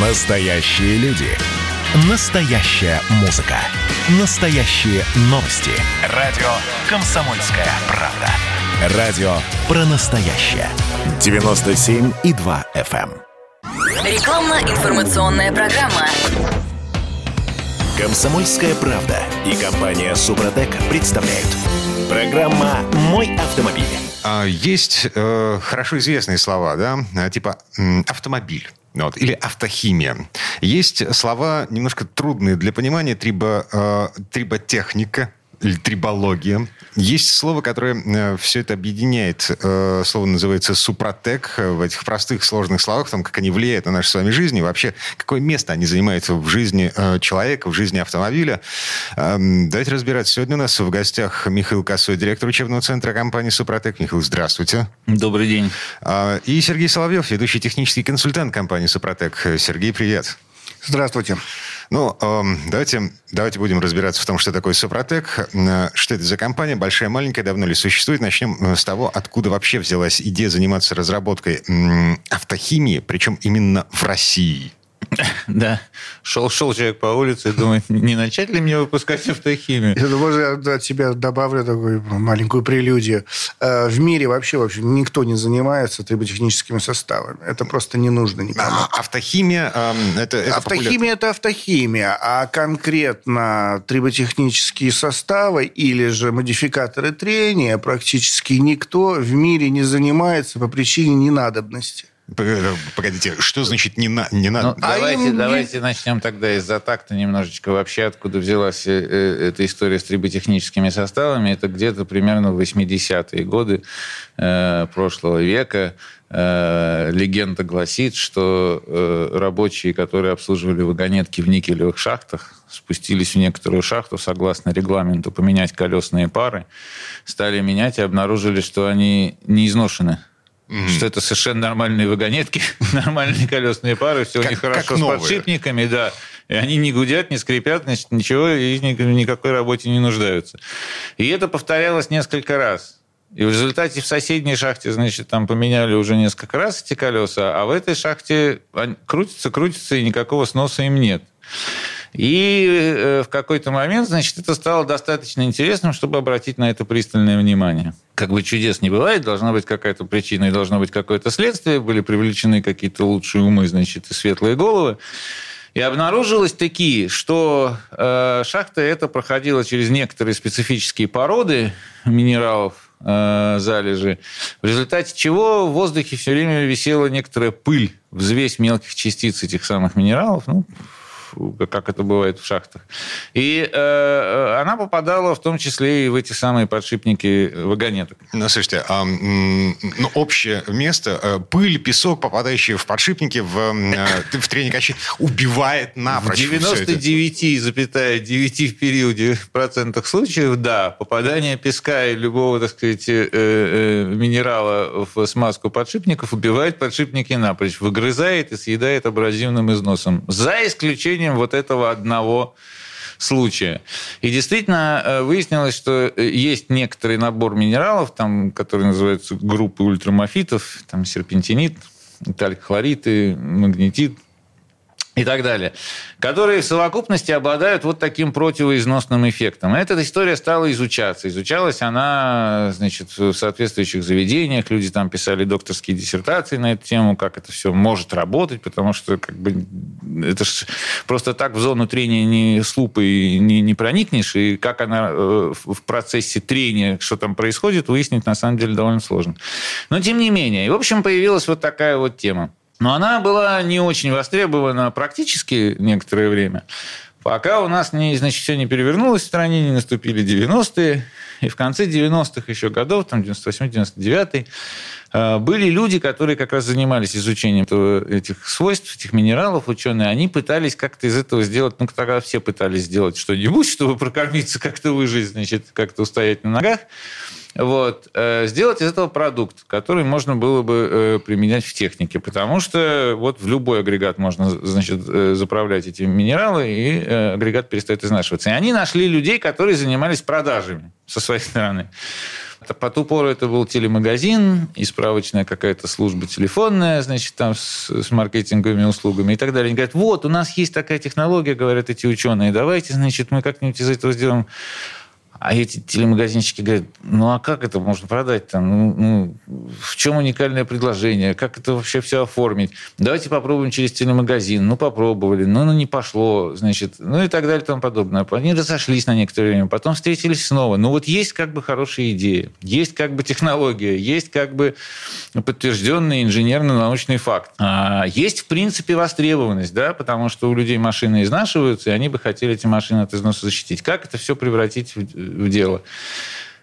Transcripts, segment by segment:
Настоящие люди. Настоящая музыка. Настоящие новости. Радио «Комсомольская правда». Радио про настоящее. 97,2 FM. эм. Рекламно-информационная программа. Комсомольская правда и компания Супротек представляют. Программа «Мой автомобиль». А, Есть э, хорошо известные слова, да, а, типа автомобиль. Вот, или автохимия. Есть слова немножко трудные для понимания, трибо, э, триботехника трибология. Есть слово, которое все это объединяет. Э, слово называется супротек. В этих простых сложных словах, там, как они влияют на нашу с вами жизнь, и вообще какое место они занимают в жизни э, человека, в жизни автомобиля. Эм, Давайте разбираться. Сегодня у нас в гостях Михаил Косой, директор учебного центра компании «Супротек». Михаил, здравствуйте. Добрый день. А, И Сергей Соловьев, ведущий технический консультант компании «Супротек». Сергей, привет. Здравствуйте. Ну, эм, давайте, давайте будем разбираться в том, что такое Супротек, э, что это за компания, большая, маленькая, давно ли существует. Начнем э, с того, откуда вообще взялась идея заниматься разработкой автохимии, причем именно в России. Да, шел, шел человек по улице и думает, не начать ли мне выпускать автохимию? Я думаю, Можно я от себя добавлю такую маленькую прелюдию. Э, В мире вообще, вообще никто не занимается триботехническими составами. Это просто не нужно никому. А автохимия эм, это, это Автохимия – это автохимия, а конкретно триботехнические составы или же модификаторы трения практически никто в мире не занимается по причине ненадобности. Погодите, что значит не, на, не Ну, надо? А давайте, им давайте начнем тогда из-за такта немножечко вообще, откуда взялась э, э, эта история с триботехническими составами. Это где-то примерно в 80-е годы э, прошлого века. Э, легенда гласит, что э, рабочие, которые обслуживали вагонетки в никелевых шахтах, спустились в некоторую шахту, согласно регламенту, поменять колесные пары, стали менять и обнаружили, что они не изношены. Что это совершенно нормальные вагонетки, нормальные колесные пары, все у Как- них как хорошо с подшипниками, да. И они не гудят, не скрипят, значит, ничего, и ни- никакой работе не нуждаются. И это повторялось несколько раз. И в результате в соседней шахте, значит, там поменяли уже несколько раз эти колеса, а в этой шахте крутятся, крутятся, и никакого сноса им нет. И э, в какой-то момент, значит, это стало достаточно интересным, чтобы обратить на это пристальное внимание. Как бы чудес не бывает, должна быть какая-то причина и должно быть какое-то следствие. Были привлечены какие-то лучшие умы, значит, и светлые головы. И обнаружилось такие, что э, шахта эта проходила через некоторые специфические породы минералов, э, залежи, в результате чего в воздухе все время висела некоторая пыль, взвесь мелких частиц этих самых минералов, ну, как это бывает в шахтах. И э, она попадала в том числе и в эти самые подшипники вагонеток. Ну, слушайте, а, ну, общее место, э, пыль, песок, попадающий в подшипники, в, э, в качели, убивает В напрочь это. 99,9 в периоде в процентах случаев, да, попадание песка и любого, так сказать, э, э, минерала в смазку подшипников убивает подшипники напрочь, выгрызает и съедает абразивным износом. За исключением вот этого одного случая. И действительно э, выяснилось, что э, есть некоторый набор минералов, там, которые называются группы ультрамофитов, там серпентинит, талькохлорид, магнетит, и так далее, которые в совокупности обладают вот таким противоизносным эффектом. И эта история стала изучаться. Изучалась она, значит, в соответствующих заведениях. Люди там писали докторские диссертации на эту тему, как это все может работать, потому что как бы, это ж просто так в зону трения не с лупой не, не проникнешь, и как она э, в процессе трения, что там происходит, выяснить на самом деле довольно сложно. Но тем не менее. И, в общем, появилась вот такая вот тема. Но она была не очень востребована практически некоторое время. Пока у нас не, значит, все не перевернулось в стране, не наступили 90-е. И в конце 90-х еще годов, там 98-99 э, были люди, которые как раз занимались изучением этого- этих свойств, этих минералов, ученые. Они пытались как-то из этого сделать, ну, тогда все пытались сделать что-нибудь, чтобы прокормиться, как-то выжить, значит, как-то устоять на ногах. Вот, э, сделать из этого продукт, который можно было бы э, применять в технике, потому что вот в любой агрегат можно, значит, э, заправлять эти минералы, и агрегат перестает изнашиваться. И они нашли людей, которые занимались продажами со своей стороны. По ту пору это был телемагазин и справочная какая-то служба телефонная, значит, там с, с маркетинговыми услугами и так далее. Они говорят, вот, у нас есть такая технология, говорят эти ученые, давайте, значит, мы как-нибудь из этого сделаем а эти телемагазинчики говорят, ну а как это можно продать там? Ну, ну, в чем уникальное предложение? Как это вообще все оформить? Давайте попробуем через телемагазин. Ну, попробовали. Ну, ну не пошло, значит. Ну и так далее и тому подобное. Они разошлись на некоторое время. Потом встретились снова. Ну вот есть как бы хорошая идея. Есть как бы технология. Есть как бы подтвержденный инженерно-научный факт. А есть, в принципе, востребованность, да, потому что у людей машины изнашиваются, и они бы хотели эти машины от износа защитить. Как это все превратить в в дело.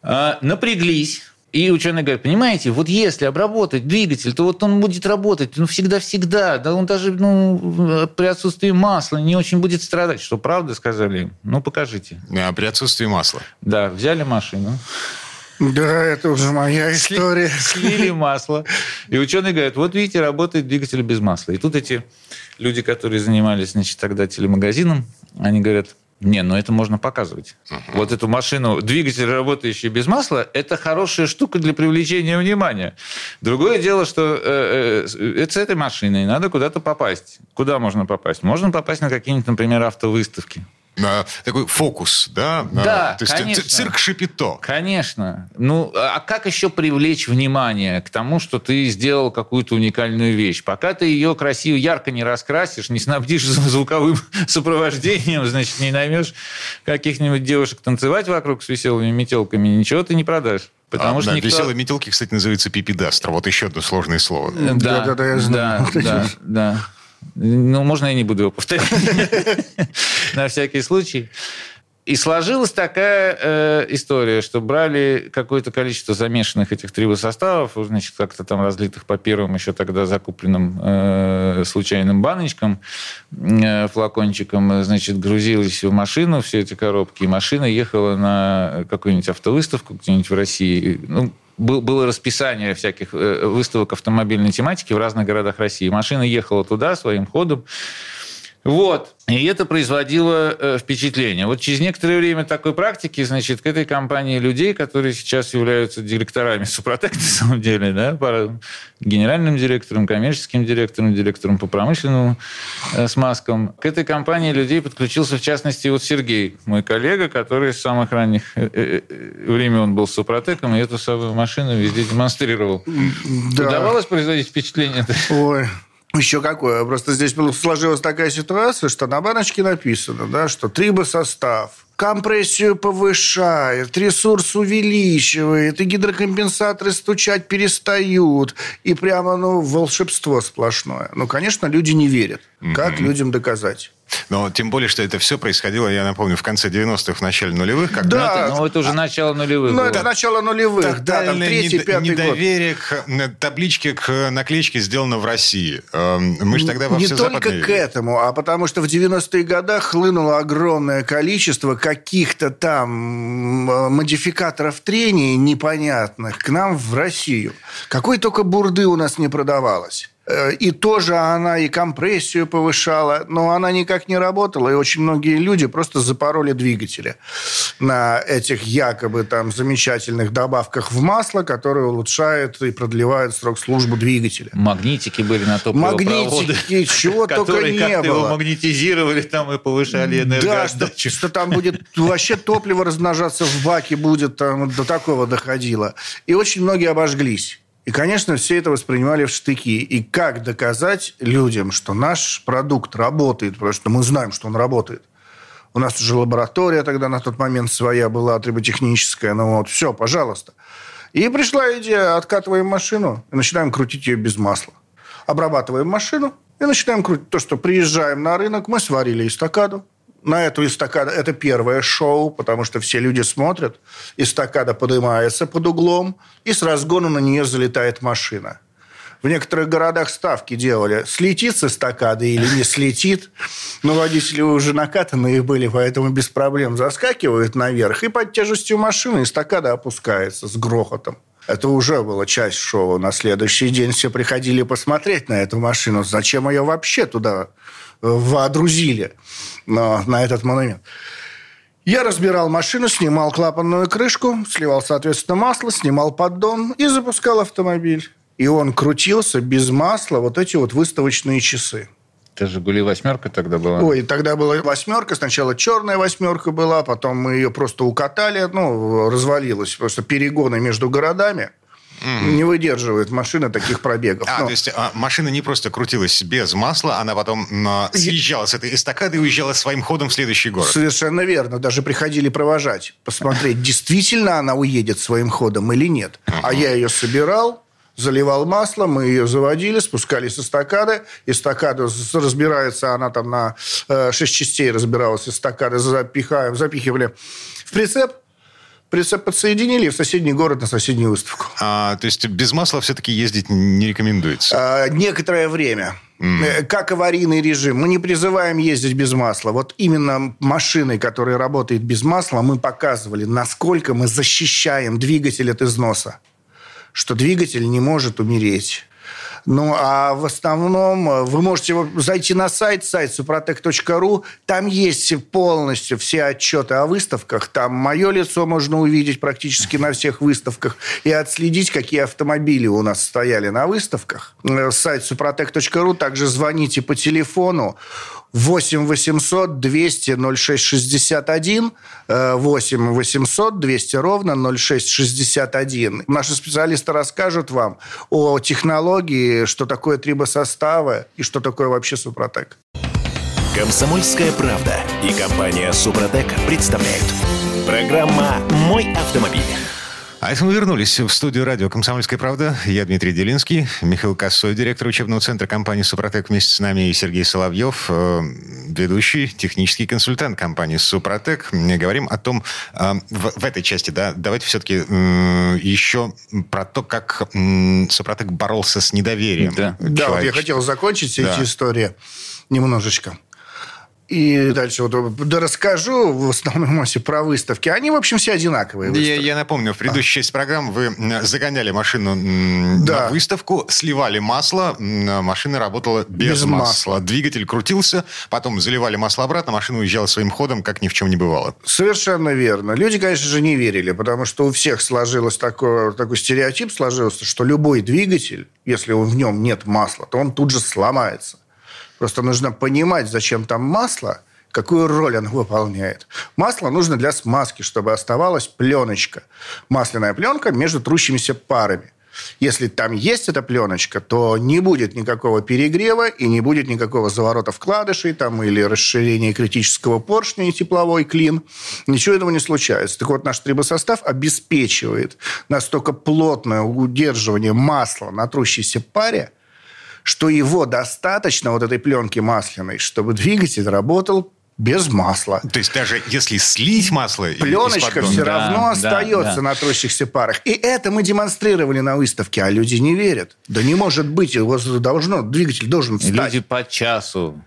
А, напряглись, и ученые говорят, понимаете, вот если обработать двигатель, то вот он будет работать ну, всегда-всегда. Да он даже ну, при отсутствии масла не очень будет страдать. Что, правда, сказали им? Ну, покажите. А при отсутствии масла? Да, взяли машину. Да, это уже моя история. Слили масло. И ученые говорят, вот видите, работает двигатель без масла. И тут эти люди, которые занимались, значит, тогда телемагазином, они говорят, не, но это можно показывать. Uh-huh. Вот эту машину, двигатель, работающий без масла, это хорошая штука для привлечения внимания. Другое дело, что э, э, с этой машиной надо куда-то попасть. Куда можно попасть? Можно попасть на какие-нибудь, например, автовыставки такой фокус, да? Да, То есть конечно. цирк Шипито. Конечно. Ну, а как еще привлечь внимание к тому, что ты сделал какую-то уникальную вещь? Пока ты ее красиво, ярко не раскрасишь, не снабдишь звуковым сопровождением, значит, не наймешь каких-нибудь девушек танцевать вокруг с веселыми метелками, ничего ты не продашь. Потому а, что да, никто... Веселые метелки, кстати, называются пипидастр. Вот еще одно сложное слово. Да, да, да, я знаю. Да, да, да. Ну, можно я не буду его повторять. На всякий случай. И сложилась такая э, история, что брали какое-то количество замешанных этих трибосоставов, значит, как-то там разлитых по первым еще тогда закупленным э, случайным баночкам, э, флакончикам, значит, грузились в машину все эти коробки, и машина ехала на какую-нибудь автовыставку где-нибудь в России. Ну, было расписание всяких э, выставок автомобильной тематики в разных городах России. Машина ехала туда своим ходом. Вот. И это производило э, впечатление. Вот через некоторое время такой практики, значит, к этой компании людей, которые сейчас являются директорами Супротек, на самом деле, да, генеральным директором, коммерческим директором, директором по промышленным э, смазкам, к этой компании людей подключился, в частности, вот Сергей, мой коллега, который с самых ранних э, времен был Супротеком, и эту самую машину везде демонстрировал. Да. Удавалось производить впечатление? Ой, еще какое? Просто здесь сложилась такая ситуация, что на баночке написано, да, что трибосостав, компрессию повышает, ресурс увеличивает, и гидрокомпенсаторы стучать перестают. И прямо, ну, волшебство сплошное. Ну, конечно, люди не верят. Как mm-hmm. людям доказать? Но тем более, что это все происходило, я напомню, в конце 90-х, в начале нулевых. Когда... Да. Ну, это уже начало нулевых. Ну, это начало нулевых, да, там третий, пятый недоверие год. к табличке, к наклеечке сделано в России. Эм, мы же тогда во Не все только к этому, а потому что в 90-е годы хлынуло огромное количество каких-то там модификаторов трения непонятных к нам в Россию. Какой только бурды у нас не продавалось. Э, и тоже она и компрессию повышала, но она никак не работала, и очень многие люди просто запороли двигатели на этих якобы там замечательных добавках в масло, которые улучшают и продлевают срок службы двигателя. Магнитики были на топливопроводы. Магнитики, чего только не было. его магнетизировали там и повышали энергоотдачу. Да, что, что там будет вообще топливо размножаться в баке будет, там до такого доходило. И очень многие обожглись. И, конечно, все это воспринимали в штыки. И как доказать людям, что наш продукт работает, потому что мы знаем, что он работает. У нас уже лаборатория тогда на тот момент своя была, триботехническая. Ну вот, все, пожалуйста. И пришла идея, откатываем машину и начинаем крутить ее без масла. Обрабатываем машину и начинаем крутить. То, что приезжаем на рынок, мы сварили эстакаду, на эту эстакаду, это первое шоу, потому что все люди смотрят, эстакада поднимается под углом, и с разгона на нее залетает машина. В некоторых городах ставки делали, слетит с эстакады или не слетит. Но водители уже накатанные были, поэтому без проблем заскакивают наверх. И под тяжестью машины эстакада опускается с грохотом. Это уже была часть шоу. На следующий день все приходили посмотреть на эту машину. Зачем ее вообще туда водрузили на, на этот монумент. Я разбирал машину, снимал клапанную крышку, сливал, соответственно, масло, снимал поддон и запускал автомобиль. И он крутился без масла, вот эти вот выставочные часы. Это «Жигули восьмерка» тогда была? Ой, тогда была восьмерка. Сначала черная восьмерка была, потом мы ее просто укатали, ну, развалилась. Просто перегоны между городами. Mm. Не выдерживает машина таких пробегов. А, Но... то есть а, машина не просто крутилась без масла, она потом а, съезжала с этой эстакады и уезжала своим ходом в следующий город. Совершенно верно. Даже приходили провожать, посмотреть, действительно она уедет своим ходом или нет. Uh-huh. А я ее собирал, заливал масло, мы ее заводили, спускались с эстакады. Эстакада разбирается, она там на э, 6 частей разбиралась. Эстакады запихаем, запихивали в прицеп подсоединили в соседний город на соседнюю выставку. А, то есть без масла все-таки ездить не рекомендуется? А, некоторое время. Mm. Как аварийный режим. Мы не призываем ездить без масла. Вот именно машиной, которая работает без масла, мы показывали, насколько мы защищаем двигатель от износа что двигатель не может умереть. Ну, а в основном э, вы можете зайти на сайт, сайт suprotec.ru. Там есть полностью все отчеты о выставках. Там мое лицо можно увидеть практически на всех выставках и отследить, какие автомобили у нас стояли на выставках. Э, сайт suprotec.ru. Также звоните по телефону 8 800 200 0661, 8 800 200 ровно 0661. Наши специалисты расскажут вам о технологии, что такое трибосоставы и что такое вообще Супротек. Комсомольская правда и компания Супротек представляют. Программа «Мой автомобиль». А это мы вернулись в студию радио «Комсомольская правда». Я Дмитрий Делинский, Михаил Косой, директор учебного центра компании «Супротек» вместе с нами и Сергей Соловьев, э, ведущий технический консультант компании «Супротек». Говорим о том, э, в, этой части, да, давайте все-таки еще про то, как «Супротек» боролся с недоверием. Да, да вот я хотел закончить да. эти истории немножечко. И дальше вот да расскажу в основной массе про выставки. Они, в общем, все одинаковые. Я, я напомню, в предыдущей части программы вы загоняли машину да. на выставку, сливали масло, машина работала без, без масла. масла. Двигатель крутился, потом заливали масло обратно, машина уезжала своим ходом, как ни в чем не бывало. Совершенно верно. Люди, конечно же, не верили, потому что у всех сложилось такое, такой стереотип сложился, что любой двигатель, если в нем нет масла, то он тут же сломается. Просто нужно понимать, зачем там масло, какую роль оно выполняет. Масло нужно для смазки, чтобы оставалась пленочка. Масляная пленка между трущимися парами. Если там есть эта пленочка, то не будет никакого перегрева и не будет никакого заворота вкладышей там, или расширения критического поршня и тепловой клин. Ничего этого не случается. Так вот, наш трибосостав обеспечивает настолько плотное удерживание масла на трущейся паре, что его достаточно, вот этой пленки масляной, чтобы двигатель работал без масла. То есть даже если слить масло... Пленочка все да, равно да, остается да. на трущихся парах. И это мы демонстрировали на выставке, а люди не верят. Да не может быть, его должно, двигатель должен встать. Люди по часу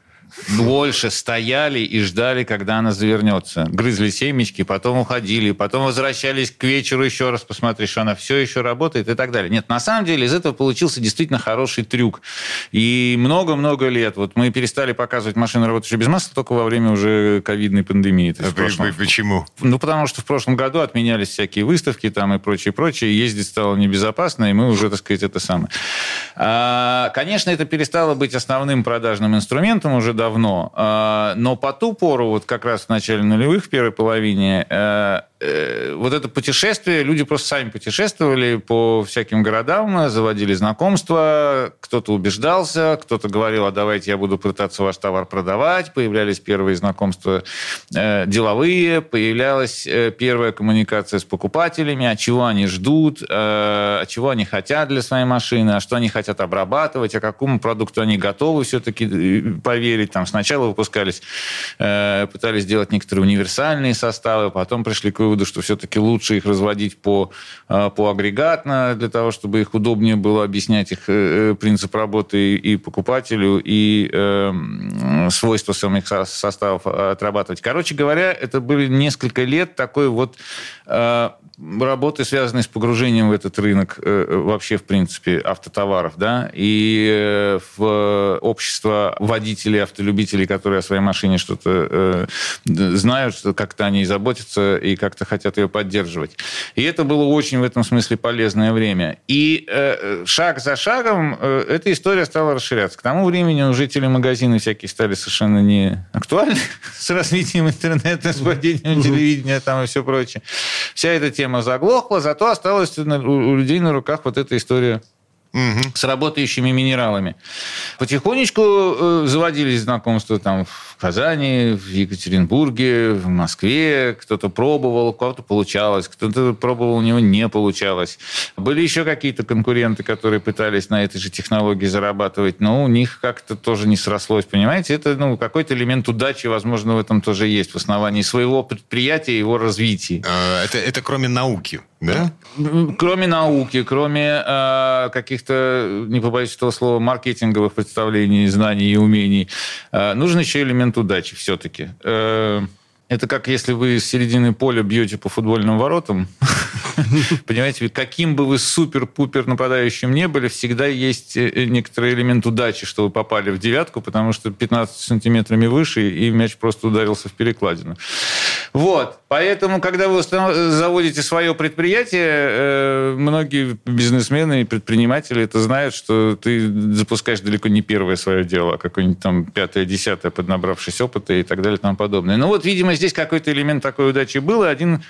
больше стояли и ждали, когда она завернется. Грызли семечки, потом уходили, потом возвращались к вечеру еще раз посмотреть, что она все еще работает и так далее. Нет, на самом деле из этого получился действительно хороший трюк. И много-много лет. Вот мы перестали показывать машины, работающие без масла, только во время уже ковидной пандемии. А прошлом... Почему? Ну, потому что в прошлом году отменялись всякие выставки там и прочее, прочее. Ездить стало небезопасно, и мы уже, так сказать, это самое. А, конечно, это перестало быть основным продажным инструментом уже давно. А, но по ту пору, вот как раз в начале нулевых, в первой половине, э, вот это путешествие, люди просто сами путешествовали по всяким городам, заводили знакомства, кто-то убеждался, кто-то говорил, а давайте я буду пытаться ваш товар продавать, появлялись первые знакомства э, деловые, появлялась э, первая коммуникация с покупателями, а чего они ждут, э, а чего они хотят для своей машины, а что они хотят обрабатывать, а какому продукту они готовы все-таки э, поверить. Там сначала выпускались, э, пытались сделать некоторые универсальные составы, потом пришли к выводу, что все-таки лучше их разводить по, э, по агрегатно, для того, чтобы их удобнее было объяснять их э, принцип работы и покупателю, и э, свойства самих составов отрабатывать. Короче говоря, это были несколько лет такой вот э, работы, связанные с погружением в этот рынок э, вообще, в принципе, автотоваров, да, и э, в общество водителей, автолюбителей, которые о своей машине что-то э, знают, что как-то они заботятся и как-то хотят ее поддерживать. И это было очень в этом смысле полезное время. И шаг за шагом эта история стала расширяться. К тому времени уже телемагазины всякие стали совершенно не актуальны с развитием интернета, с падением телевидения там и все прочее. Вся эта тема тема заглохла, зато осталась у людей на руках вот эта история угу. с работающими минералами. Потихонечку э, заводились знакомства там в Казани, в Екатеринбурге, в Москве. Кто-то пробовал, у кого-то получалось, кто-то пробовал, у него не получалось. Были еще какие-то конкуренты, которые пытались на этой же технологии зарабатывать, но у них как-то тоже не срослось, понимаете? Это ну, какой-то элемент удачи, возможно, в этом тоже есть, в основании своего предприятия и его развития. А, это, это кроме науки, да? Кроме науки, кроме э, каких-то, не побоюсь этого слова, маркетинговых представлений, знаний и умений, э, нужен еще элемент удачи все-таки. Э, это как если вы с середины поля бьете по футбольным воротам. Понимаете, каким бы вы супер-пупер нападающим не были, всегда есть э, некоторый элемент удачи, что вы попали в девятку, потому что 15 сантиметрами выше, и мяч просто ударился в перекладину. Вот. Поэтому, когда вы заводите свое предприятие, э, многие бизнесмены и предприниматели это знают, что ты запускаешь далеко не первое свое дело, а какое-нибудь там пятое, десятое, поднабравшись опыта и так далее и тому подобное. Ну вот, видимо, здесь какой-то элемент такой удачи был. Один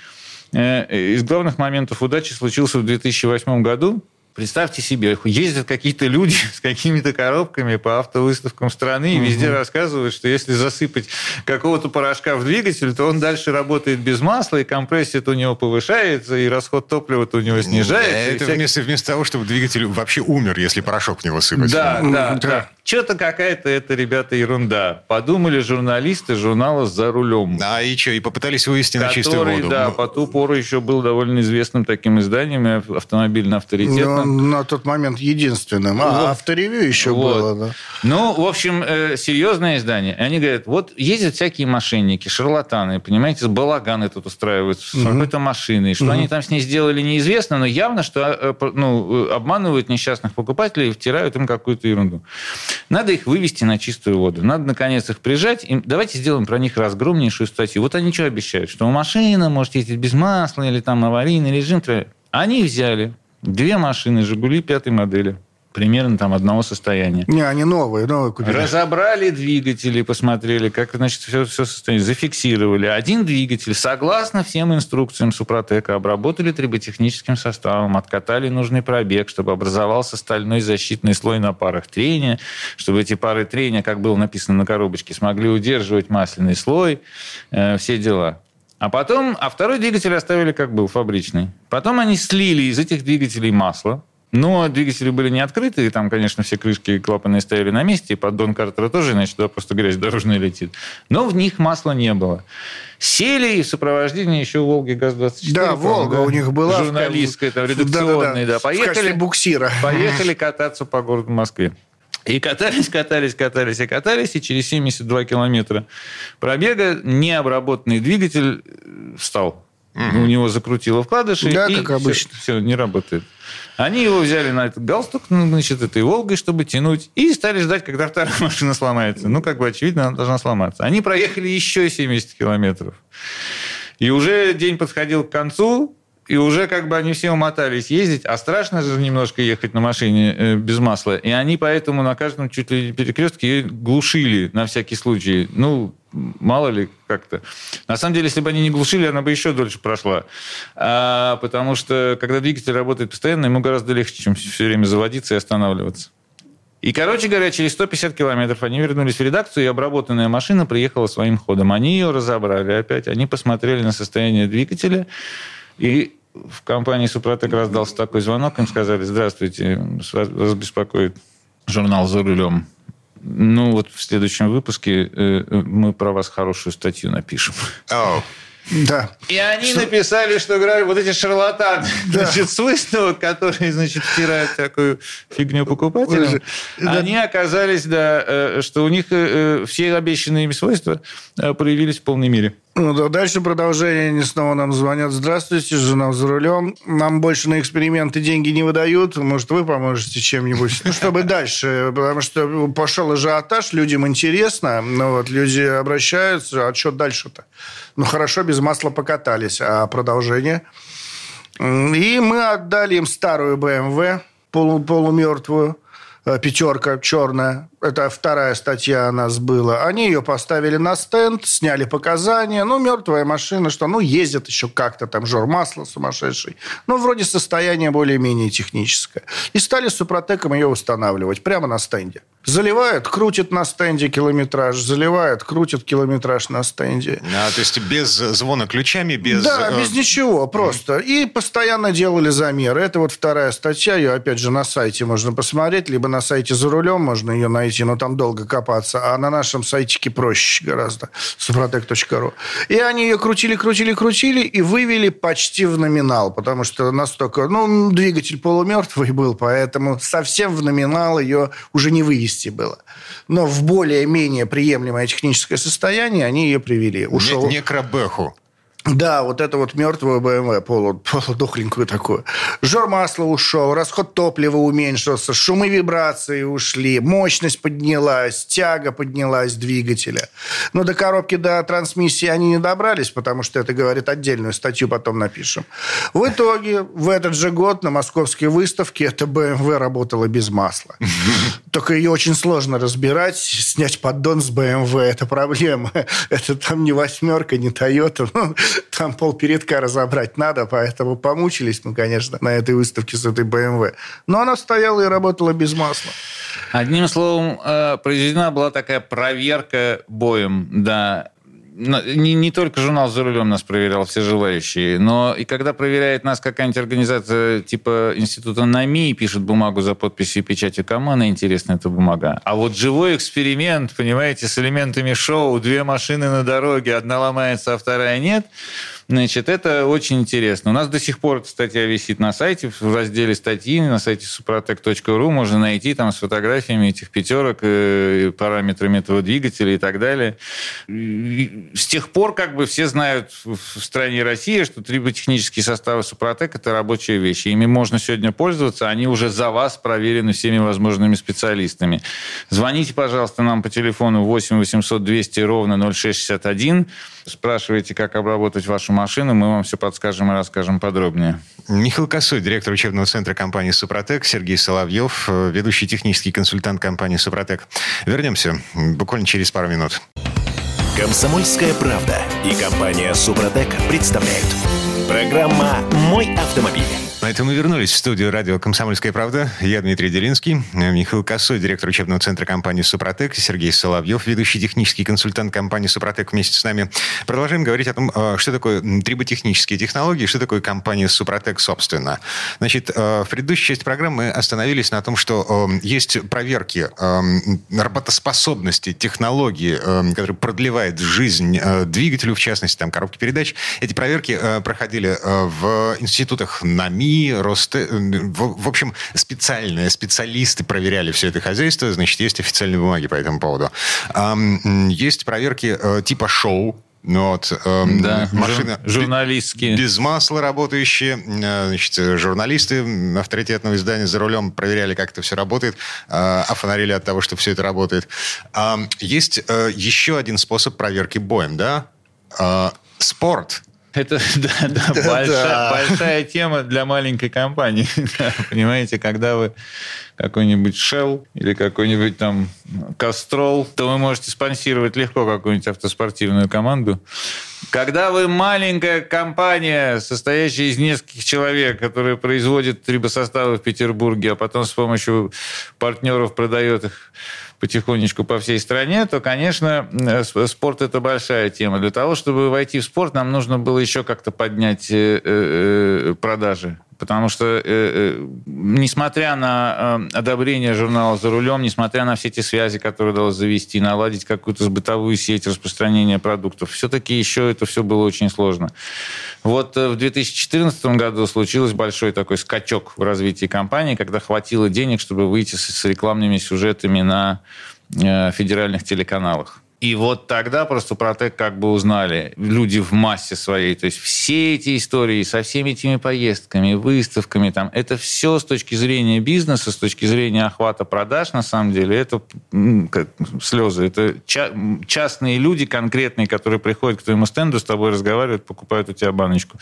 э, из главных моментов удачи случился в 2008 году. Представьте себе, ездят какие-то люди с какими-то коробками по автовыставкам страны и везде рассказывают, что если засыпать какого-то порошка в двигатель, то он дальше работает без масла, и компрессия у него повышается, и расход топлива у него снижается. Это всякие... вместо, вместо того, чтобы двигатель вообще умер, если порошок в него сыпать. Да, да, да. Что-то какая-то это, ребята, ерунда. Подумали журналисты журнала «За рулем». А и что, и попытались вывести который, на чистую воду? да, по ту пору еще был довольно известным таким изданием, автомобильно авторитетным. Ну, на тот момент единственным. А, вот. авторевью еще вот. было, да. Ну, в общем, э, серьезное издание. Они говорят, вот ездят всякие мошенники, шарлатаны, понимаете, балаганы тут устраивают с угу. какой-то машиной. Что угу. они там с ней сделали, неизвестно, но явно, что э, ну, э, обманывают несчастных покупателей и втирают им какую-то ерунду. Надо их вывести на чистую воду. Надо, наконец, их прижать. И давайте сделаем про них разгромнейшую статью. Вот они что обещают? Что машина может ездить без масла или там аварийный режим. Они взяли две машины «Жигули» пятой модели примерно там одного состояния. Не, они новые, новые купили. Разобрали двигатели, посмотрели, как, значит, все, все состояние, зафиксировали. Один двигатель, согласно всем инструкциям Супротека, обработали триботехническим составом, откатали нужный пробег, чтобы образовался стальной защитный слой на парах трения, чтобы эти пары трения, как было написано на коробочке, смогли удерживать масляный слой, э, все дела. А потом, а второй двигатель оставили как был, фабричный. Потом они слили из этих двигателей масло, но двигатели были не открыты, и там, конечно, все крышки и клапаны стояли на месте, и поддон Картера тоже, иначе туда просто грязь дорожная летит. Но в них масла не было. Сели и в сопровождении еще Волги ГАЗ-24. Да, Волга да? у них была. Журналистская, там, редакционная, да. да. Поехали, в буксира. Поехали кататься по городу Москве. И катались, катались, катались и катались, и через 72 километра пробега необработанный двигатель встал. Угу. У него закрутило вкладыши, да, и как обычно. Все, все, не работает. Они его взяли на этот галстук, ну, значит, этой «Волгой», чтобы тянуть, и стали ждать, когда вторая машина сломается. Ну, как бы, очевидно, она должна сломаться. Они проехали еще 70 километров. И уже день подходил к концу, и уже как бы они все умотались ездить, а страшно же немножко ехать на машине э, без масла. И они поэтому на каждом чуть ли перекрестке глушили на всякий случай. Ну, мало ли как-то. На самом деле, если бы они не глушили, она бы еще дольше прошла. А, потому что, когда двигатель работает постоянно, ему гораздо легче, чем все время заводиться и останавливаться. И, короче говоря, через 150 километров они вернулись в редакцию, и обработанная машина приехала своим ходом. Они ее разобрали опять, они посмотрели на состояние двигателя, и в компании «Супротек» раздался такой звонок, им сказали, здравствуйте, вас беспокоит журнал «За рулем». Ну, вот в следующем выпуске э, мы про вас хорошую статью напишем. Oh. Да. И они что? написали, что говорят, вот эти шарлатаны, да. значит, свойства, которые, значит, втирают такую фигню покупателям, да. они оказались, да, э, что у них э, все обещанные им свойства э, проявились в полной мере. Ну да, дальше продолжение. Они снова нам звонят. Здравствуйте, жена за рулем. Нам больше на эксперименты деньги не выдают. Может, вы поможете чем-нибудь? Ну, чтобы дальше. Потому что пошел ажиотаж, людям интересно. Ну, вот, люди обращаются. А что дальше-то? Ну, хорошо, без масла покатались. А продолжение? И мы отдали им старую BMW, полу полумертвую, э, пятерка черная, это вторая статья у нас была, они ее поставили на стенд, сняли показания, ну, мертвая машина, что, ну, ездит еще как-то, там, жор масла сумасшедший, ну, вроде состояние более-менее техническое. И стали с Супротеком ее устанавливать прямо на стенде. Заливают, крутят на стенде километраж, заливают, крутят километраж на стенде. А, то есть без звона ключами, без... Да, э, без ничего, просто. И постоянно делали замеры. Это вот вторая статья, ее, опять же, на сайте можно посмотреть, либо на сайте «За рулем» можно ее найти найти, но там долго копаться. А на нашем сайтике проще гораздо. suprotec.ru. И они ее крутили, крутили, крутили и вывели почти в номинал, потому что настолько... Ну, двигатель полумертвый был, поэтому совсем в номинал ее уже не вывести было. Но в более-менее приемлемое техническое состояние они ее привели. Ушел... Не, не крабеху. Да, вот это вот мертвую БМВ, полу, полудохленькую такую. Жор масла ушел, расход топлива уменьшился, шумы вибрации ушли, мощность поднялась, тяга поднялась двигателя. Но до коробки, до трансмиссии они не добрались, потому что это говорит отдельную статью, потом напишем. В итоге, в этот же год на московской выставке эта БМВ работала без масла. Только ее очень сложно разбирать, снять поддон с БМВ. Это проблема. Это там не восьмерка, не Тойота. Там полпередка разобрать надо, поэтому помучились мы, конечно, на этой выставке с этой BMW. Но она стояла и работала без масла. Одним словом, э, произведена была такая проверка боем, да, не, не только журнал «За рулем» нас проверял, все желающие, но и когда проверяет нас какая-нибудь организация типа Института НАМИ и пишет бумагу за подписью и печатью, кому она интересна, эта бумага? А вот живой эксперимент, понимаете, с элементами шоу, две машины на дороге, одна ломается, а вторая нет – Значит, это очень интересно. У нас до сих пор эта статья висит на сайте, в разделе статьи, на сайте suprotec.ru можно найти там с фотографиями этих пятерок, э, параметрами этого двигателя и так далее. с тех пор как бы все знают в стране России, что триботехнические составы Супротек – это рабочие вещи. Ими можно сегодня пользоваться, они уже за вас проверены всеми возможными специалистами. Звоните, пожалуйста, нам по телефону 8 800 200 ровно 0661 спрашиваете, как обработать вашу машину, мы вам все подскажем и расскажем подробнее. Михаил Косой, директор учебного центра компании «Супротек», Сергей Соловьев, э, ведущий технический консультант компании «Супротек». Вернемся буквально через пару минут. Комсомольская правда и компания «Супротек» представляют. Программа «Мой автомобиль». На этом мы вернулись в студию радио «Комсомольская правда». Я Дмитрий Делинский, Михаил Косой, директор учебного центра компании «Супротек», Сергей Соловьев, ведущий технический консультант компании «Супротек» вместе с нами. Продолжаем говорить о том, э, что такое триботехнические технологии, что такое компания «Супротек» собственно. Значит, э, в предыдущей части программы мы остановились на том, что э, есть проверки работоспособности технологии, которая продлевает жизнь двигателю, в частности, там, коробки передач. Эти проверки проходили в институтах НАМИ, СМИ, Рост... В, в общем, специальные специалисты проверяли все это хозяйство, значит, есть официальные бумаги по этому поводу. Есть проверки э, типа шоу, ну вот, эм, да, машина журналистские. Без масла работающие. Э, значит, журналисты авторитетного издания за рулем проверяли, как это все работает, э, офонарили от того, что все это работает. Э, есть э, еще один способ проверки боем, да? Э, спорт. Это да, да, да, большая, да. большая тема для маленькой компании. Понимаете, когда вы какой-нибудь Shell или какой-нибудь там Castrol, то вы можете спонсировать легко какую-нибудь автоспортивную команду. Когда вы маленькая компания, состоящая из нескольких человек, которая производит трибосоставы в Петербурге, а потом с помощью партнеров продает их потихонечку по всей стране, то, конечно, э, спорт – это большая тема. Для того, чтобы войти в спорт, нам нужно было еще как-то поднять э, э, продажи Потому что, э, э, несмотря на э, одобрение журнала «За рулем», несмотря на все эти связи, которые удалось завести, наладить какую-то бытовую сеть распространения продуктов, все-таки еще это все было очень сложно. Вот в 2014 году случился большой такой скачок в развитии компании, когда хватило денег, чтобы выйти с рекламными сюжетами на федеральных телеканалах. И вот тогда просто Протек как бы узнали люди в массе своей. То есть все эти истории со всеми этими поездками, выставками, там, это все с точки зрения бизнеса, с точки зрения охвата продаж, на самом деле, это как, слезы. Это ча- частные люди конкретные, которые приходят к твоему стенду, с тобой разговаривают, покупают у тебя баночку.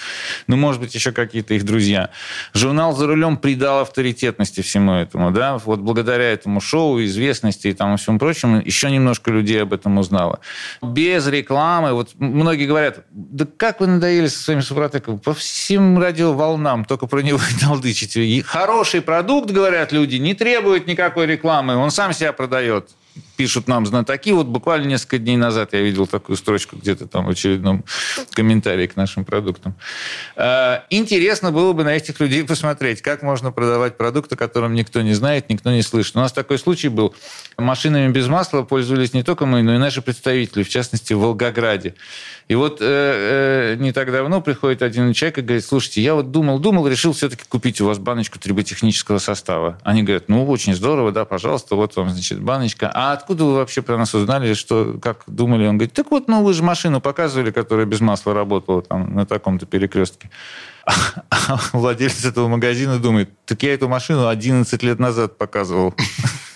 Ну, может быть, еще какие-то их друзья. Журнал «За рулем» придал авторитетности всему этому. Да? Вот благодаря этому шоу, известности и там и всему прочему, еще немножко людей об этом узнали узнала. Без рекламы. Вот многие говорят, да как вы надоели со своим Супротеком? По всем радиоволнам только про него и толдычите. И хороший продукт, говорят люди, не требует никакой рекламы. Он сам себя продает пишут нам знатоки. Вот буквально несколько дней назад я видел такую строчку где-то там в очередном комментарии к нашим продуктам. А, интересно было бы на этих людей посмотреть, как можно продавать продукты, о котором никто не знает, никто не слышит. У нас такой случай был. Машинами без масла пользовались не только мы, но и наши представители, в частности, в Волгограде. И вот э, э, не так давно приходит один человек и говорит, слушайте, я вот думал, думал, решил все-таки купить у вас баночку триботехнического состава. Они говорят, ну, очень здорово, да, пожалуйста, вот вам, значит, баночка. А откуда вы вообще про нас узнали, что, как думали? Он говорит, так вот, ну, вы же машину показывали, которая без масла работала там на таком-то перекрестке. А владелец этого магазина думает, так я эту машину 11 лет назад показывал.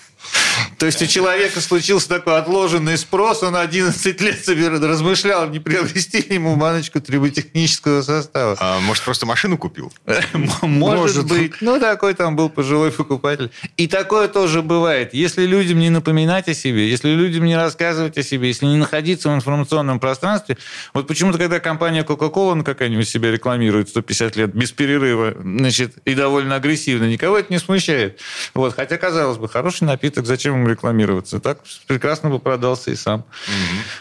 То есть у человека случился такой отложенный спрос, он 11 лет размышлял, не приобрести ли ему баночку триботехнического состава. А, может, просто машину купил? Может, может быть. Ну, такой там был пожилой покупатель. И такое тоже бывает. Если людям не напоминать о себе, если людям не рассказывать о себе, если не находиться в информационном пространстве, вот почему-то, когда компания Coca-Cola какая-нибудь себя рекламирует 150 лет без перерыва, значит, и довольно агрессивно, никого это не смущает. Вот. Хотя, казалось бы, хороший напиток, зачем ему рекламироваться. Так прекрасно бы продался и сам.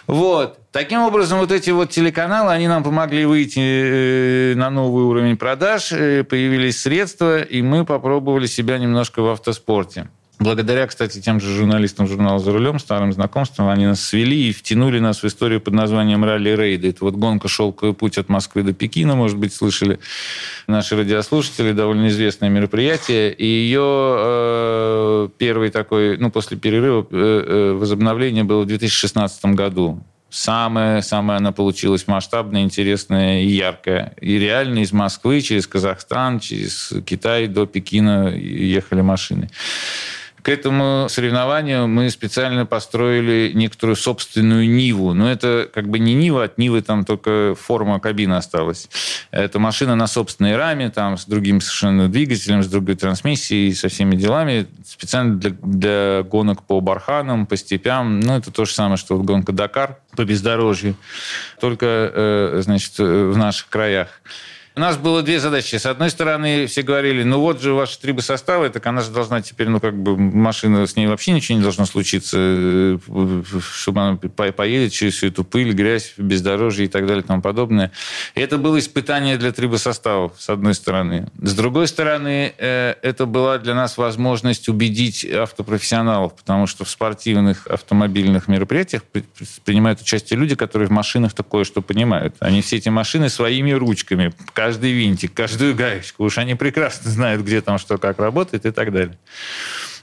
Угу. Вот. Таким образом, вот эти вот телеканалы, они нам помогли выйти э, на новый уровень продаж, э, появились средства, и мы попробовали себя немножко в автоспорте. Благодаря, кстати, тем же журналистам журнала «За рулем», старым знакомствам, они нас свели и втянули нас в историю под названием «Ралли-рейды». Это вот гонка «Шелковый путь» от Москвы до Пекина, может быть, слышали наши радиослушатели, довольно известное мероприятие. И ее э, первый такой, ну, после перерыва, э, э, возобновление было в 2016 году. Самое, самое она получилась масштабная, интересная и яркая. И реально из Москвы через Казахстан, через Китай до Пекина ехали машины. К этому соревнованию мы специально построили некоторую собственную Ниву. Но это как бы не Нива, от Нивы там только форма кабины осталась. Это машина на собственной раме, там с другим совершенно двигателем, с другой трансмиссией, со всеми делами. Специально для, для гонок по барханам, по степям. Ну, это то же самое, что вот гонка Дакар по бездорожью. Только, э, значит, в наших краях. У нас было две задачи. С одной стороны, все говорили, ну вот же ваши трибы составы, так она же должна теперь, ну как бы машина, с ней вообще ничего не должно случиться, э, чтобы она поедет через всю эту пыль, грязь, бездорожье и так далее и тому подобное. И это было испытание для трибосоставов, с одной стороны. С другой стороны, э, это была для нас возможность убедить автопрофессионалов, потому что в спортивных автомобильных мероприятиях принимают участие люди, которые в машинах такое что понимают. Они все эти машины своими ручками каждый винтик, каждую гаечку. Уж они прекрасно знают, где там что, как работает и так далее.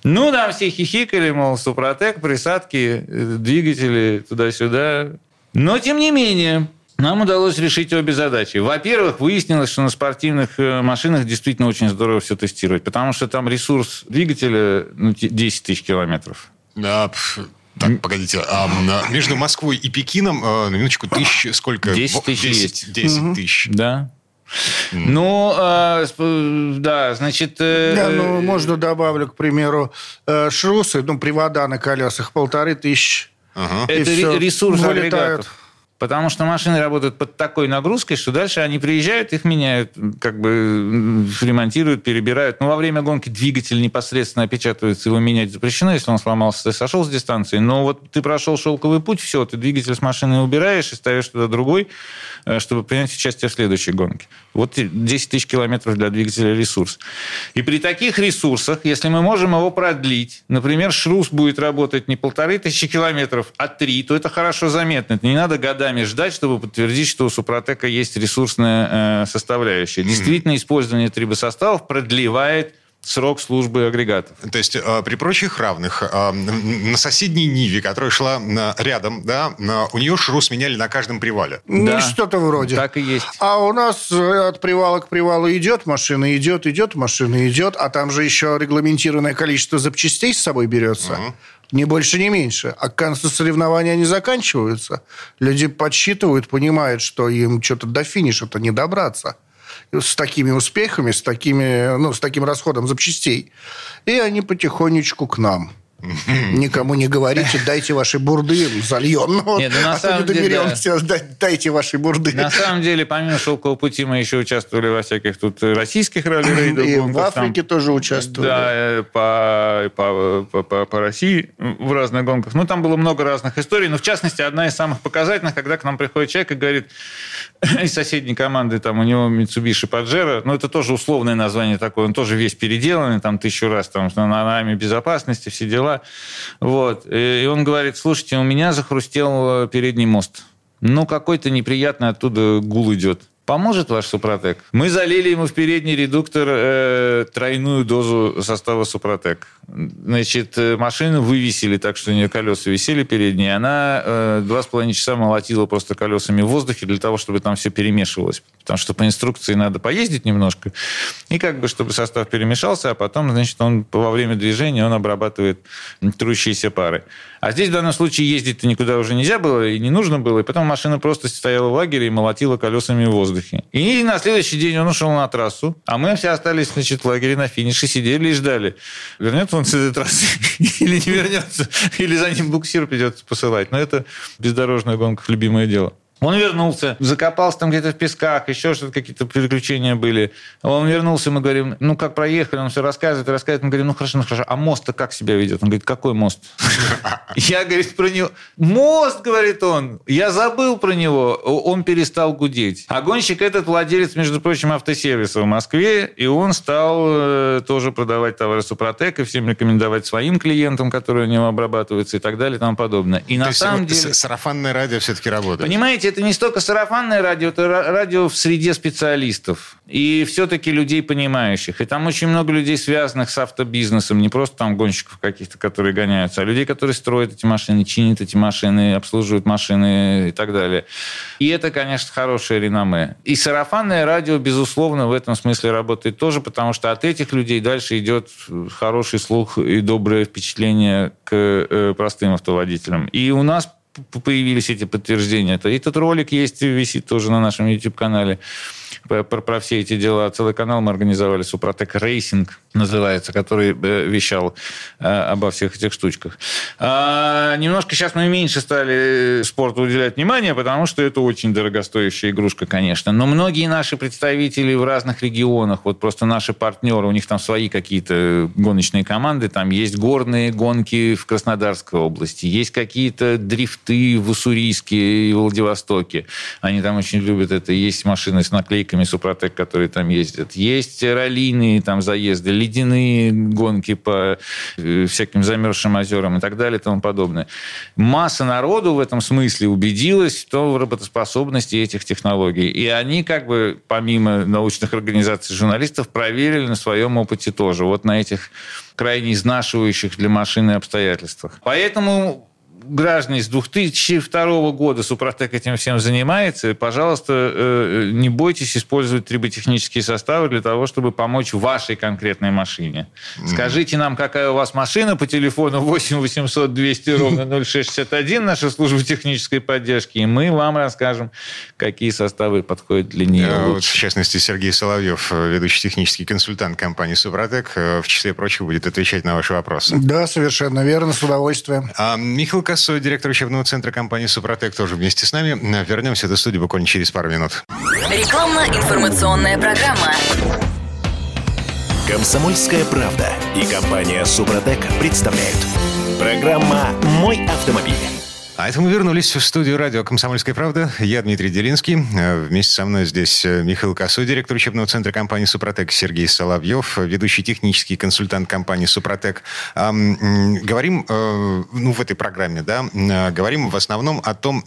Ну, там все хихикали, мол, Супротек, присадки, э, двигатели туда-сюда. Но, тем не менее, нам удалось решить обе задачи. Во-первых, выяснилось, что на спортивных э, машинах действительно очень здорово все тестировать, потому что там ресурс двигателя ну, 10 тысяч километров. Да, так, погодите, а между Москвой и Пекином, э, на минуточку, тысяч сколько? 10 тысяч 10, 10 тысяч. Да. Ну, э, да, значит... Э, да, ну, можно добавлю, к примеру, э, шрусы, ну, привода на колесах, полторы тысячи. Ага. Это ресурс вылетают. Потому что машины работают под такой нагрузкой, что дальше они приезжают, их меняют, как бы ремонтируют, перебирают. Но во время гонки двигатель непосредственно опечатывается, его менять запрещено, если он сломался, ты сошел с дистанции. Но вот ты прошел шелковый путь, все, ты двигатель с машины убираешь и ставишь туда другой, э, чтобы принять участие в следующей гонке. Вот 10 тысяч километров для двигателя ресурс. И при таких ресурсах, если мы можем его продлить, например, шрус будет работать не полторы тысячи километров, а три, то это хорошо заметно. Это не надо года годами ждать, чтобы подтвердить, что у Супротека есть ресурсная э, составляющая. Действительно, использование трибосоставов продлевает срок службы агрегатов. То есть э, при прочих равных э, на соседней Ниве, которая шла э, рядом, да, у нее шрус меняли на каждом привале. Ну, Да. что-то вроде. Так и есть. А у нас от привала к привалу идет машина, идет, идет, машина идет, а там же еще регламентированное количество запчастей с собой берется. Ни больше, ни меньше. А к концу соревнования они заканчиваются. Люди подсчитывают, понимают, что им что-то до финиша-то не добраться. С такими успехами, с, такими, ну, с таким расходом запчастей. И они потихонечку к нам. Никому не говорите, дайте ваши бурды, зальем. Ну, Нет, ну, на а самом деле, Да- дайте ваши бурды. На самом деле, помимо «Шелкового пути», мы еще участвовали во всяких тут российских ралли-рейдах. И в там. Африке тоже участвовали. Да, э, по, по, по, по- по России в разных гонках. Ну, там было много разных историй. Но, в частности, одна из самых показательных, когда к нам приходит человек и говорит из соседней команды, там у него Mitsubishi Pajero, ну, это тоже условное название такое, он тоже весь переделанный, там, тысячу раз, там, на нами безопасности, все дела. Вот. И он говорит, слушайте, у меня захрустел э, передний мост. Ну, какой-то неприятный оттуда гул идет. Поможет ваш Супротек? Мы залили ему в передний редуктор э, тройную дозу состава Супротек. Значит, э, машину вывесили так, что у нее колеса висели передние. Она э, два с половиной часа молотила просто колесами в воздухе для того, чтобы там все перемешивалось. Потому что по инструкции надо поездить немножко. И как бы, чтобы состав перемешался, а потом, значит, он во время движения он обрабатывает трущиеся пары. А здесь в данном случае ездить-то никуда уже нельзя было и не нужно было. И потом машина просто стояла в лагере и молотила колесами в воздухе. И на следующий день он ушел на трассу, а мы все остались, значит, в лагере на финише, сидели и ждали. Вернется он с этой трассы или не вернется, или за ним буксир придется посылать. Но это бездорожная гонка, любимое дело. Он вернулся, закопался там где-то в песках, еще что-то, какие-то приключения были. Он вернулся, мы говорим, ну как проехали, он все рассказывает, рассказывает. Мы говорим, ну хорошо, ну хорошо, а мост-то как себя ведет? Он говорит, какой мост? Я, говорит, про него... Мост, говорит он, я забыл про него, он перестал гудеть. А гонщик этот владелец, между прочим, автосервиса в Москве, и он стал э, тоже продавать товары Супротек и всем рекомендовать своим клиентам, которые у него обрабатываются и так далее и тому подобное. И на самом деле... сарафанное радио все-таки работает. Понимаете, это не столько сарафанное радио, это ра- радио в среде специалистов. И все-таки людей понимающих. И там очень много людей, связанных с автобизнесом. Не просто там гонщиков каких-то, которые гоняются, а людей, которые строят эти машины, чинят эти машины, обслуживают машины и так далее. И это, конечно, хорошее реноме. И сарафанное радио, безусловно, в этом смысле работает тоже, потому что от этих людей дальше идет хороший слух и доброе впечатление к э, простым автоводителям. И у нас появились эти подтверждения. Это этот ролик есть, висит тоже на нашем YouTube-канале про, про- все эти дела. Целый канал мы организовали, Супротек Racing называется, который э, вещал э, обо всех этих штучках. А, немножко сейчас мы меньше стали спорту уделять внимание, потому что это очень дорогостоящая игрушка, конечно. Но многие наши представители в разных регионах, вот просто наши партнеры, у них там свои какие-то гоночные команды, там есть горные гонки в Краснодарской области, есть какие-то дрифты в Уссурийске и Владивостоке. Они там очень любят это. Есть машины с наклейками Супротек, которые там ездят. Есть раллийные там заезды, ледяные гонки по э, всяким замерзшим озерам и так далее и тому подобное. Масса народу в этом смысле убедилась в том в работоспособности этих технологий. И они как бы, помимо научных организаций журналистов, проверили на своем опыте тоже. Вот на этих крайне изнашивающих для машины обстоятельствах. Поэтому граждане с 2002 года Супротек этим всем занимается. Пожалуйста, э, не бойтесь использовать триботехнические составы для того, чтобы помочь вашей конкретной машине. Скажите нам, какая у вас машина по телефону 8 800 200 ровно 0661, наша служба технической поддержки, и мы вам расскажем, какие составы подходят для нее Э, вот, лучше. в частности, Сергей Соловьев, э, ведущий технический консультант компании «Супротек», э, в числе прочего будет отвечать на ваши вопросы. Да, совершенно верно, с удовольствием. А, Михаил Косой, директор учебного центра компании «Супротек», тоже вместе с нами. Вернемся в эту студию буквально через пару минут. Рекламно-информационная программа. Комсомольская правда и компания «Супротек» представляют. Программа «Мой автомобиль». А это мы вернулись в студию радио «Комсомольская правда». Я Дмитрий Делинский. Вместе со мной здесь Михаил Косой, директор учебного центра компании «Супротек», Сергей Соловьев, ведущий технический консультант компании «Супротек». Говорим, э, ну, в этой программе, да, говорим в основном о том,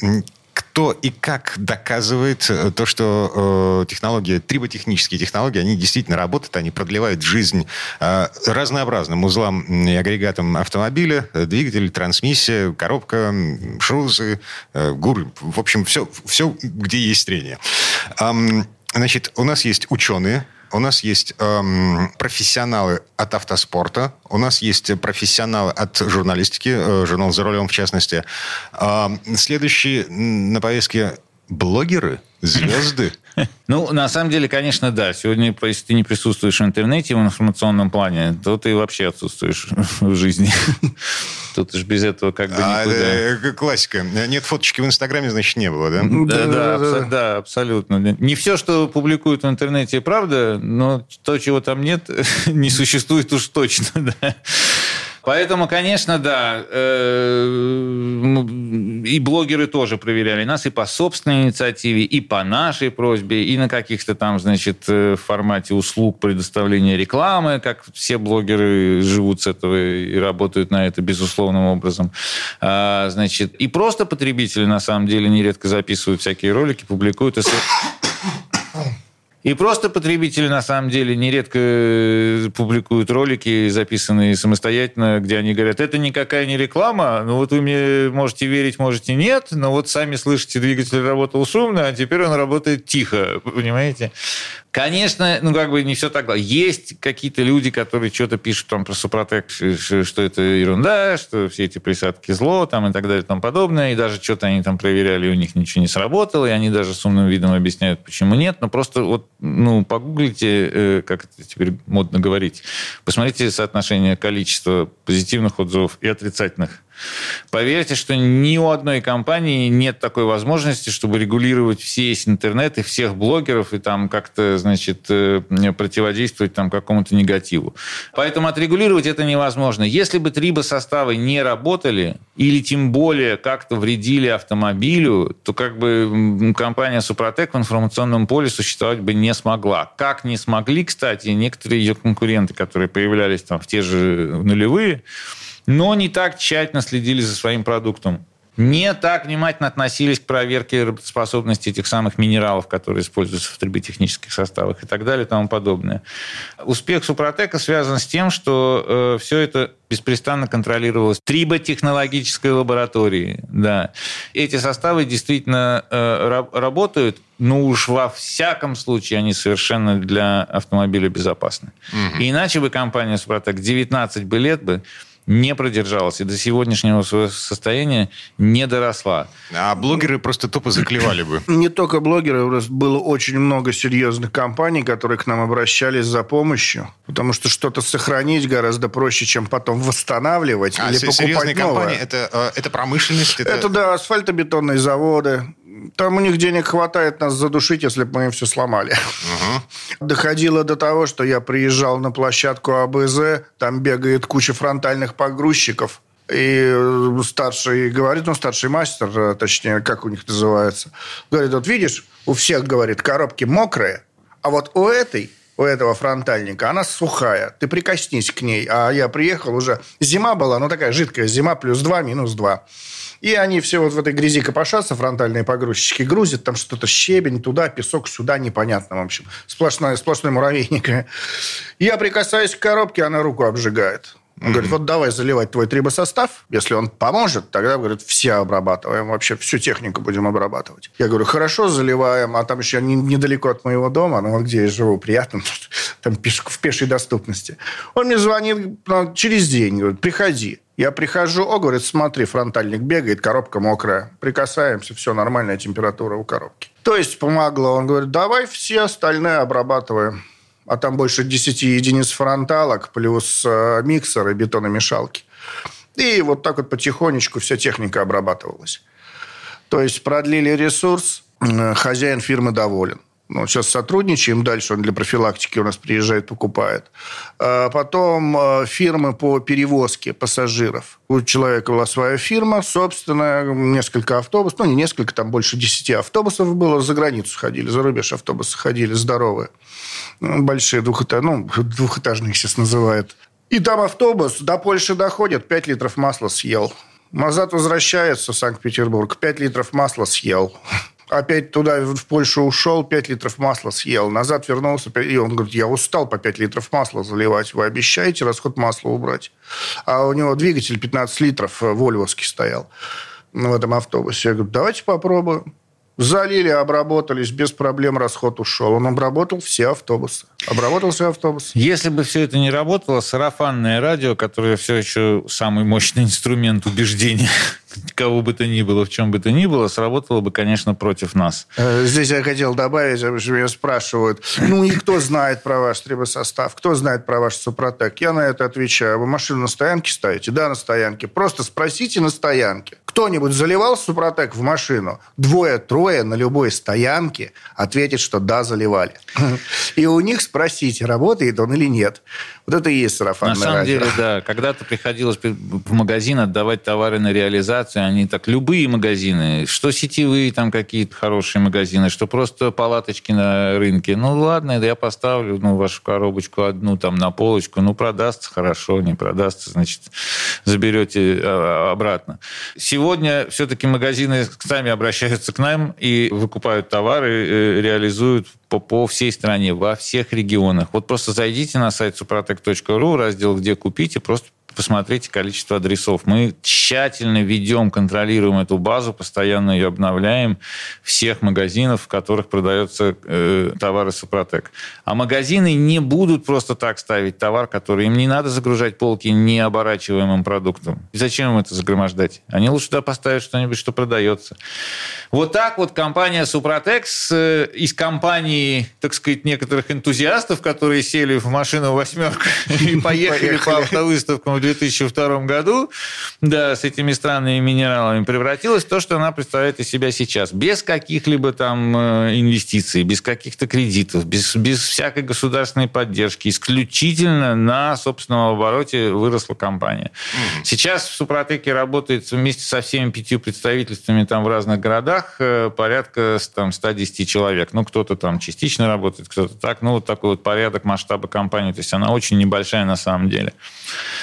кто и как доказывает э, то, что э, технологии, триботехнические технологии, они действительно работают, они продлевают жизнь э, разнообразным узлам и агрегатам автомобиля, двигатель, трансмиссия, коробка, шрузы, э, гуры, в общем, все, все, где есть трение. Эм, значит, у нас есть ученые, у нас есть эм, профессионалы от автоспорта, у нас есть профессионалы от журналистики, э, журнал «За рулем» в частности. Э, следующие на повестке блогеры, звезды. Ну, на самом деле, конечно, да. Сегодня, если ты не присутствуешь в интернете в информационном плане, то ты вообще отсутствуешь в жизни. Тут уж без этого как бы а, никуда. Это классика. Нет фоточки в Инстаграме, значит, не было, да? Да, да, да, да, абсолютно. Не все, что публикуют в интернете, правда, но то, чего там нет, не существует уж точно, да. Поэтому, конечно, да, э, и блогеры тоже проверяли нас и по собственной инициативе, и по нашей просьбе, и на каких-то там, значит, э, формате услуг предоставления рекламы, как все блогеры живут с этого и работают на это безусловным образом. А, значит, и просто потребители, на самом деле, нередко записывают всякие ролики, публикуют. И и просто потребители, на самом деле, нередко э, публикуют ролики, записанные самостоятельно, где они говорят, это никакая не реклама, ну вот вы мне можете верить, можете нет, но вот сами слышите, двигатель работал шумно, а теперь он работает тихо, понимаете? Конечно, ну как бы не все так. Есть какие-то люди, которые что-то пишут там про Супротек, что это ерунда, что все эти присадки зло там и так далее и тому подобное. И даже что-то они там проверяли, у них ничего не сработало, и они даже с умным видом объясняют, почему нет. Но просто вот, ну, погуглите, э, как это теперь модно говорить, посмотрите соотношение количества позитивных отзывов и отрицательных Поверьте, что ни у одной компании нет такой возможности, чтобы регулировать весь интернет и всех блогеров и там как-то, значит, э, противодействовать там какому-то негативу. Поэтому отрегулировать это невозможно. Если бы трибосоставы не работали или тем более как-то вредили автомобилю, то как бы компания Супротек в информационном поле существовать бы не смогла. Как не смогли, кстати, некоторые ее конкуренты, которые появлялись там в те же нулевые, но не так тщательно следили за своим продуктом. Не так внимательно относились к проверке работоспособности этих самых минералов, которые используются в триботехнических составах и так далее и тому подобное. Успех Супротека связан с тем, что э, все это беспрестанно контролировалось триботехнологической лабораторией. Да. Эти составы действительно э, работают, но уж во всяком случае они совершенно для автомобиля безопасны. Угу. И иначе бы компания Супротек 19 бы лет бы не продержалась и до сегодняшнего состояния не доросла. А блогеры просто тупо заклевали бы. Не только блогеры, было очень много серьезных компаний, которые к нам обращались за помощью, потому что что-то сохранить гораздо проще, чем потом восстанавливать а или покупать серьезные новое. компании это, э, это промышленность? Это... это да, асфальтобетонные заводы, там у них денег хватает нас задушить, если бы мы им все сломали. Угу. Доходило до того, что я приезжал на площадку АБЗ, там бегает куча фронтальных погрузчиков. И старший говорит, ну, старший мастер, э, точнее, как у них называется, говорит, вот видишь, у всех, говорит, коробки мокрые, а вот у этой у этого фронтальника, она сухая. Ты прикоснись к ней. А я приехал уже... Зима была, ну, такая жидкая зима, плюс 2, минус 2. И они все вот в этой грязи копошатся, фронтальные погрузчики, грузят там что-то, щебень туда, песок сюда, непонятно, в общем. Сплошной, сплошной муравейник. Я прикасаюсь к коробке, она руку обжигает. Он mm-hmm. говорит, вот давай заливать твой трибосостав. Если он поможет, тогда, говорит, все обрабатываем. Вообще всю технику будем обрабатывать. Я говорю, хорошо, заливаем. А там еще не, недалеко от моего дома, ну, где я живу, приятно, там в пешей доступности. Он мне звонит ну, через день, говорит, приходи. Я прихожу, о, говорит, смотри, фронтальник бегает, коробка мокрая. Прикасаемся, все, нормальная температура у коробки. То есть помогло. Он говорит, давай все остальные обрабатываем а там больше 10 единиц фронталок, плюс э, миксеры, бетономешалки. И вот так вот потихонечку вся техника обрабатывалась. То есть продлили ресурс, хозяин фирмы доволен. Ну, сейчас сотрудничаем, дальше он для профилактики у нас приезжает, покупает. А потом э, фирмы по перевозке пассажиров. У человека была своя фирма, собственно, несколько автобусов, ну, не несколько, там больше десяти автобусов было, за границу ходили, за рубеж автобусы ходили, здоровые. Ну, большие, двухэтажные, ну, двухэтажные сейчас называют. И там автобус до Польши доходит, 5 литров масла съел. Назад возвращается в Санкт-Петербург, 5 литров масла съел опять туда, в Польшу ушел, 5 литров масла съел. Назад вернулся, и он говорит, я устал по 5 литров масла заливать. Вы обещаете расход масла убрать? А у него двигатель 15 литров э, вольвовский стоял в этом автобусе. Я говорю, давайте попробуем. Залили, обработались, без проблем расход ушел. Он обработал все автобусы. Обработал все автобусы. Если бы все это не работало, сарафанное радио, которое все еще самый мощный инструмент убеждения кого бы то ни было, в чем бы то ни было, сработало бы, конечно, против нас. Э, здесь я хотел добавить, что меня спрашивают, ну и кто знает про ваш трибосостав, кто знает про ваш Супротек? Я на это отвечаю. Вы машину на стоянке ставите? Да, на стоянке. Просто спросите на стоянке. Кто-нибудь заливал Супротек в машину? Двое-трое на любой стоянке ответит, что да, заливали. И у них спросите, работает он или нет. Вот это и есть сарафанное На самом радио. деле, да. Когда-то приходилось в магазин отдавать товары на реализацию. Они так, любые магазины, что сетевые там какие-то хорошие магазины, что просто палаточки на рынке. Ну, ладно, я поставлю ну, вашу коробочку одну там на полочку. Ну, продастся хорошо, не продастся, значит, заберете а, обратно. Сегодня все-таки магазины сами обращаются к нам и выкупают товары, э, реализуют по, по всей стране, во всех регионах. Вот просто зайдите на сайт suprotec.ru, раздел «Где купить» и просто посмотрите количество адресов. Мы тщательно ведем, контролируем эту базу, постоянно ее обновляем всех магазинов, в которых продается э, товары Супротек. А магазины не будут просто так ставить товар, который им не надо загружать полки необорачиваемым продуктом. И зачем им это загромождать? Они лучше туда поставят что-нибудь, что продается. Вот так вот компания Супротекс э, из компании, так сказать, некоторых энтузиастов, которые сели в машину восьмерку и поехали по автовыставкам 2002 году, да, с этими странными минералами, превратилась в то, что она представляет из себя сейчас. Без каких-либо там э, инвестиций, без каких-то кредитов, без, без всякой государственной поддержки. Исключительно на собственном обороте выросла компания. Mm-hmm. Сейчас в Супротеке работает вместе со всеми пятью представительствами там в разных городах э, порядка там, 110 человек. Ну, кто-то там частично работает, кто-то так. Ну, вот такой вот порядок масштаба компании. То есть она очень небольшая на самом деле.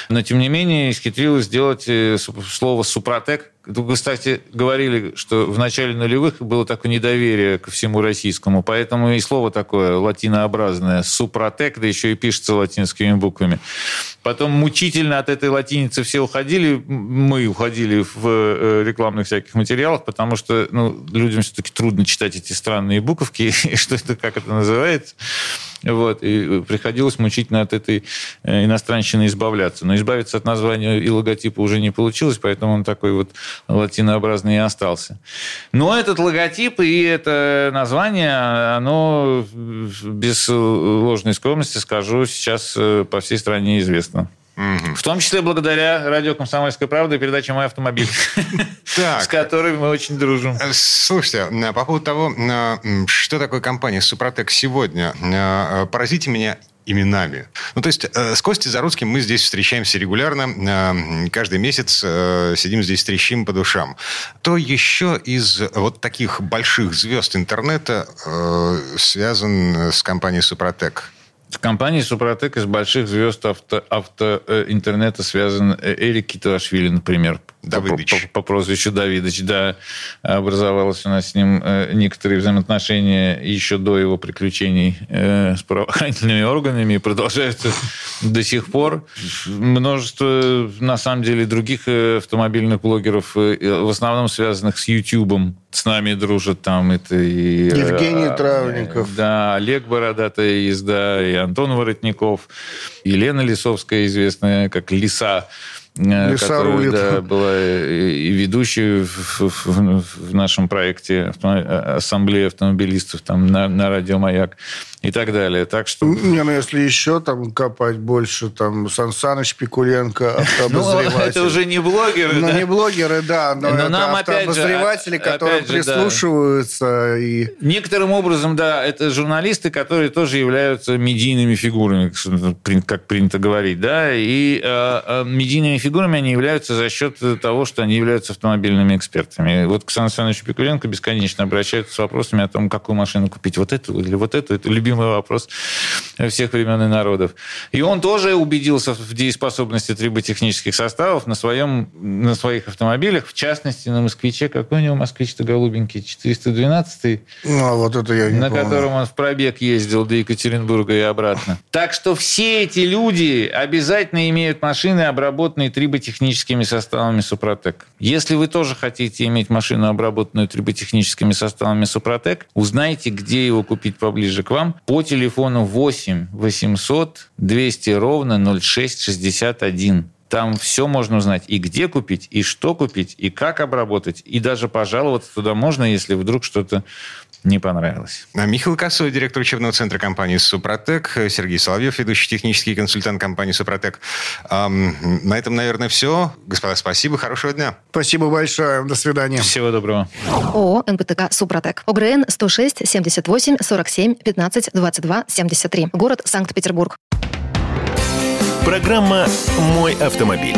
Но тем не менее, исхитрилась сделать э, слово «супротек». Вы, кстати, говорили, что в начале нулевых было такое недоверие ко всему российскому, поэтому и слово такое латинообразное «супротек», да еще и пишется латинскими буквами. Потом мучительно от этой латиницы все уходили, мы уходили в э, рекламных всяких материалах, потому что ну, людям все-таки трудно читать эти странные буковки, и что это, как это называется. Вот, и приходилось мучительно от этой э, иностранщины избавляться. Но избавиться от названия и логотипа уже не получилось, поэтому он такой вот латинообразный и остался. Но этот логотип и это название, оно без ложной скромности, скажу, сейчас э, по всей стране известно. Угу. В том числе благодаря радио «Комсомольская правда» и передаче «Мой автомобиль», с которой мы очень дружим. Э, слушайте, э, по поводу того, что такое компания «Супротек» сегодня, поразите меня именами. Ну, то есть э, с Костей Заруцким мы здесь встречаемся регулярно. Э, каждый месяц э, сидим здесь, трещим по душам. То еще из вот таких больших звезд интернета связан с компанией «Супротек»? С компанией «Супротек» из больших звезд авто, авто интернета связан Эрик Киташвили, например. Давидыч. По, по, по прозвищу Давидыч, да. Образовалось у нас с ним э, некоторые взаимоотношения еще до его приключений э, с правоохранительными органами и продолжаются до сих пор. Множество, на самом деле, других э, автомобильных блогеров, в основном связанных с YouTube, с нами дружат там это и... Евгений а, Травников. Да, Олег Бородатая езда, и Антон Воротников, Елена Лисовская, известная как Лиса. Э, которая да, была и ведущей в, в, в нашем проекте Ассамблеи автомобилистов там, на, на радио «Маяк» и так далее. Так что... Не, ну если еще там копать больше, там Сан Саныч Пикуленко. Ну, это уже не блогеры, Ну, не блогеры, да, но, но это нам автообозреватели, которые прислушиваются. И... Некоторым образом, да, это журналисты, которые тоже являются медийными фигурами, как принято говорить, да, и э, медийными фигурами они являются за счет того, что они являются автомобильными экспертами. Вот к Сан Александровичу Пикуленко бесконечно обращаются с вопросами о том, какую машину купить, вот эту или вот эту. Это любимый вопрос всех времен и народов. И он тоже убедился в дееспособности триботехнических составов на, своем, на своих автомобилях, в частности, на «Москвиче». Какой у него «Москвич»-то голубенький? 412 Ну, а вот это я не На помню. котором он в пробег ездил до Екатеринбурга и обратно. Так что все эти люди обязательно имеют машины, обработанные триботехническими составами Супротек. Если вы тоже хотите иметь машину, обработанную триботехническими составами Супротек, узнайте, где его купить поближе к вам по телефону 8 800 200 ровно 0661. Там все можно узнать. И где купить, и что купить, и как обработать. И даже пожаловаться туда можно, если вдруг что-то не понравилось. А Михаил Косой, директор учебного центра компании «Супротек», Сергей Соловьев, ведущий технический консультант компании «Супротек». Эм, на этом, наверное, все. Господа, спасибо, хорошего дня. Спасибо большое, до свидания. Всего доброго. ООО «НПТК Супротек». ОГРН 106 78 47 15 22 73. Город Санкт-Петербург. Программа «Мой автомобиль».